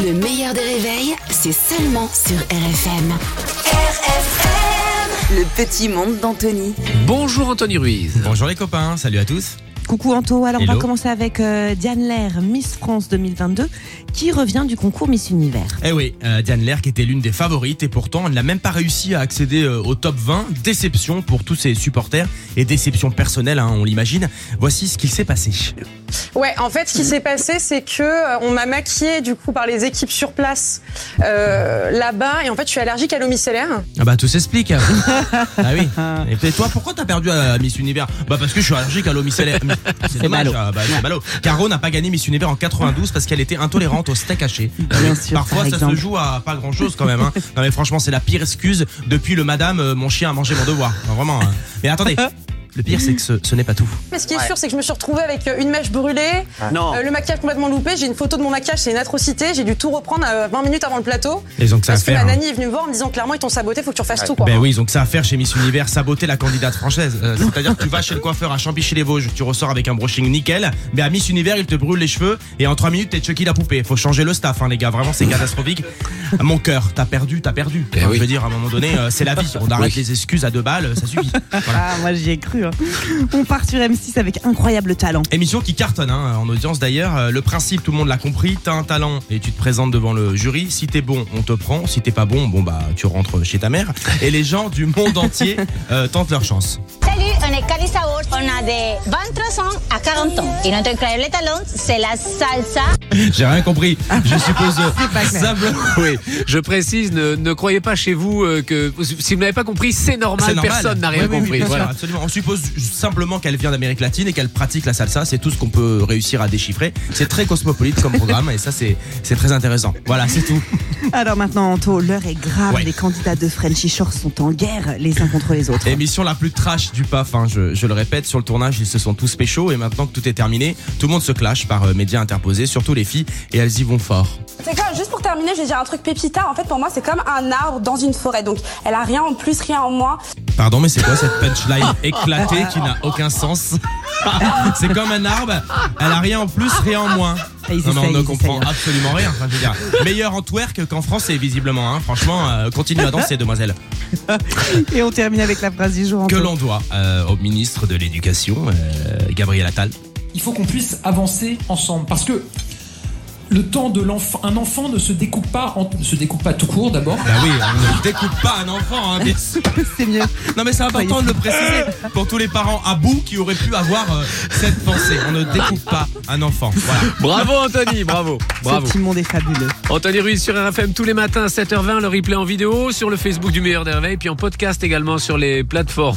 Le meilleur des réveils, c'est seulement sur RFM. RFM Le petit monde d'Anthony. Bonjour Anthony Ruiz. Bonjour les copains, salut à tous. Coucou Anto, alors on va commencer avec euh, Diane Lair, Miss France 2022, qui revient du concours Miss Univers. Eh oui, euh, Diane Lair qui était l'une des favorites et pourtant elle n'a même pas réussi à accéder euh, au top 20. Déception pour tous ses supporters et déception personnelle, hein, on l'imagine. Voici ce qu'il s'est passé. Ouais, en fait, ce qui s'est passé, c'est que euh, on m'a maquillée du coup par les équipes sur place euh, là-bas, et en fait, je suis allergique à l'eau micellaire. Ah bah tout s'explique. ah oui. Et toi, pourquoi t'as perdu à Miss Univers? Bah parce que je suis allergique à l'eau micellaire. C'est dommage. malaud. ah, bah. Caro n'a pas gagné Miss Univers en 92 parce qu'elle était intolérante au steak haché. Bien sûr, Parfois par ça se joue à pas grand chose quand même. Hein. Non mais franchement c'est la pire excuse depuis le Madame euh, mon chien a mangé mon devoir. Non, vraiment. hein. Mais attendez. Le pire c'est que ce, ce n'est pas tout. Mais ce qui est sûr, c'est que je me suis retrouvée avec euh, une mèche brûlée, Non. euh, le maquillage complètement loupé. J'ai une photo de mon maquillage, c'est une atrocité. J'ai dû tout reprendre euh, 20 minutes avant le plateau. Et donc ça à Parce que faire. la hein. nanny est venue me voir en me disant clairement, ils t'ont saboté, faut que tu refasses tout. Quoi. Ben oui, donc ça à faire chez Miss Univers, saboter la candidate française. Euh, C'est-à-dire que tu vas chez le coiffeur à Champichy-les-Vosges, tu ressors avec un brushing nickel, mais à Miss Univers, il te brûle les cheveux et en 3 minutes, t'es Chucky la poupée. Faut changer le staff, hein, les gars, vraiment, c'est catastrophique. Mon cœur, t'as perdu, t'as perdu. Ben Enfin, oui. Je veux dire, à un moment donné, euh, c'est la vie. On arrête Oui. les excuses à deux balles, ça suffit. Voilà. Ah, moi j'y ai cru. Hein. On part sur M6 avec incroyable talent. Émission qui cartonne hein, en audience d'ailleurs. Euh, Le principe, tout le monde l'a compris. T'as un talent et tu te présentes devant le jury. Si t'es bon, on te prend. Si t'es pas bon, bon bah tu rentres chez ta mère. Et les gens du monde entier euh, tentent leur chance. Salut, on est Cali. On a de 23 ans à 40 ans. Et notre incroyable talent, c'est la salsa. J'ai rien compris. Je suppose simplement. Oui, je précise, ne, ne croyez pas chez vous euh, que si vous n'avez pas compris, c'est normal, normal. personne n'a rien Oui, oui, oui, compris. voilà. absolument. On suppose simplement qu'elle vient d'Amérique latine et qu'elle pratique la salsa. C'est tout ce qu'on peut réussir à déchiffrer. C'est très cosmopolite comme programme et ça c'est c'est très intéressant. Voilà, c'est tout. Alors maintenant Anto, l'heure est grave, Ouais. les candidats de Frenchy Shore sont en guerre les uns contre les autres. Émission la plus trash du PAF, hein, je, je le répète, sur le tournage ils se sont tous péchos et maintenant que tout est terminé, tout le monde se clash par euh, médias interposés, surtout les filles, et elles y vont fort. C'est comme, juste pour terminer, je vais dire un truc pépita. En fait, pour moi, c'est comme un arbre dans une forêt. Donc, elle a rien en plus, rien en moins. Pardon, mais c'est quoi cette punchline éclatée qui n'a aucun sens? C'est comme un arbre, elle a rien en plus, rien en moins. Ah, ils Non, on ne comprend essayent. absolument rien. Enfin, je veux dire, meilleur en twerk qu'en français, visiblement. Hein. Franchement, euh, continue à danser, demoiselle. Et on termine avec la phrase du jour Que l'on doit euh, au ministre de l'Éducation, euh, Gabriel Attal. il faut qu'on puisse avancer ensemble parce que le temps de l'enfant, un enfant ne se découpe pas, en- ne se découpe pas tout court d'abord. Bah oui, on ne découpe pas un enfant, hein, bien sûr. C'est mieux. Non mais c'est important de le préciser pour tous les parents à bout qui auraient pu avoir euh, cette pensée. On ne découpe pas un enfant. Voilà. Bravo Anthony, bravo, bravo. Ce petit monde est fabuleux. Anthony Ruiz sur RFM tous les matins à 7h20, le replay en vidéo sur le Facebook du meilleur des réveils, puis en podcast également sur les plateformes.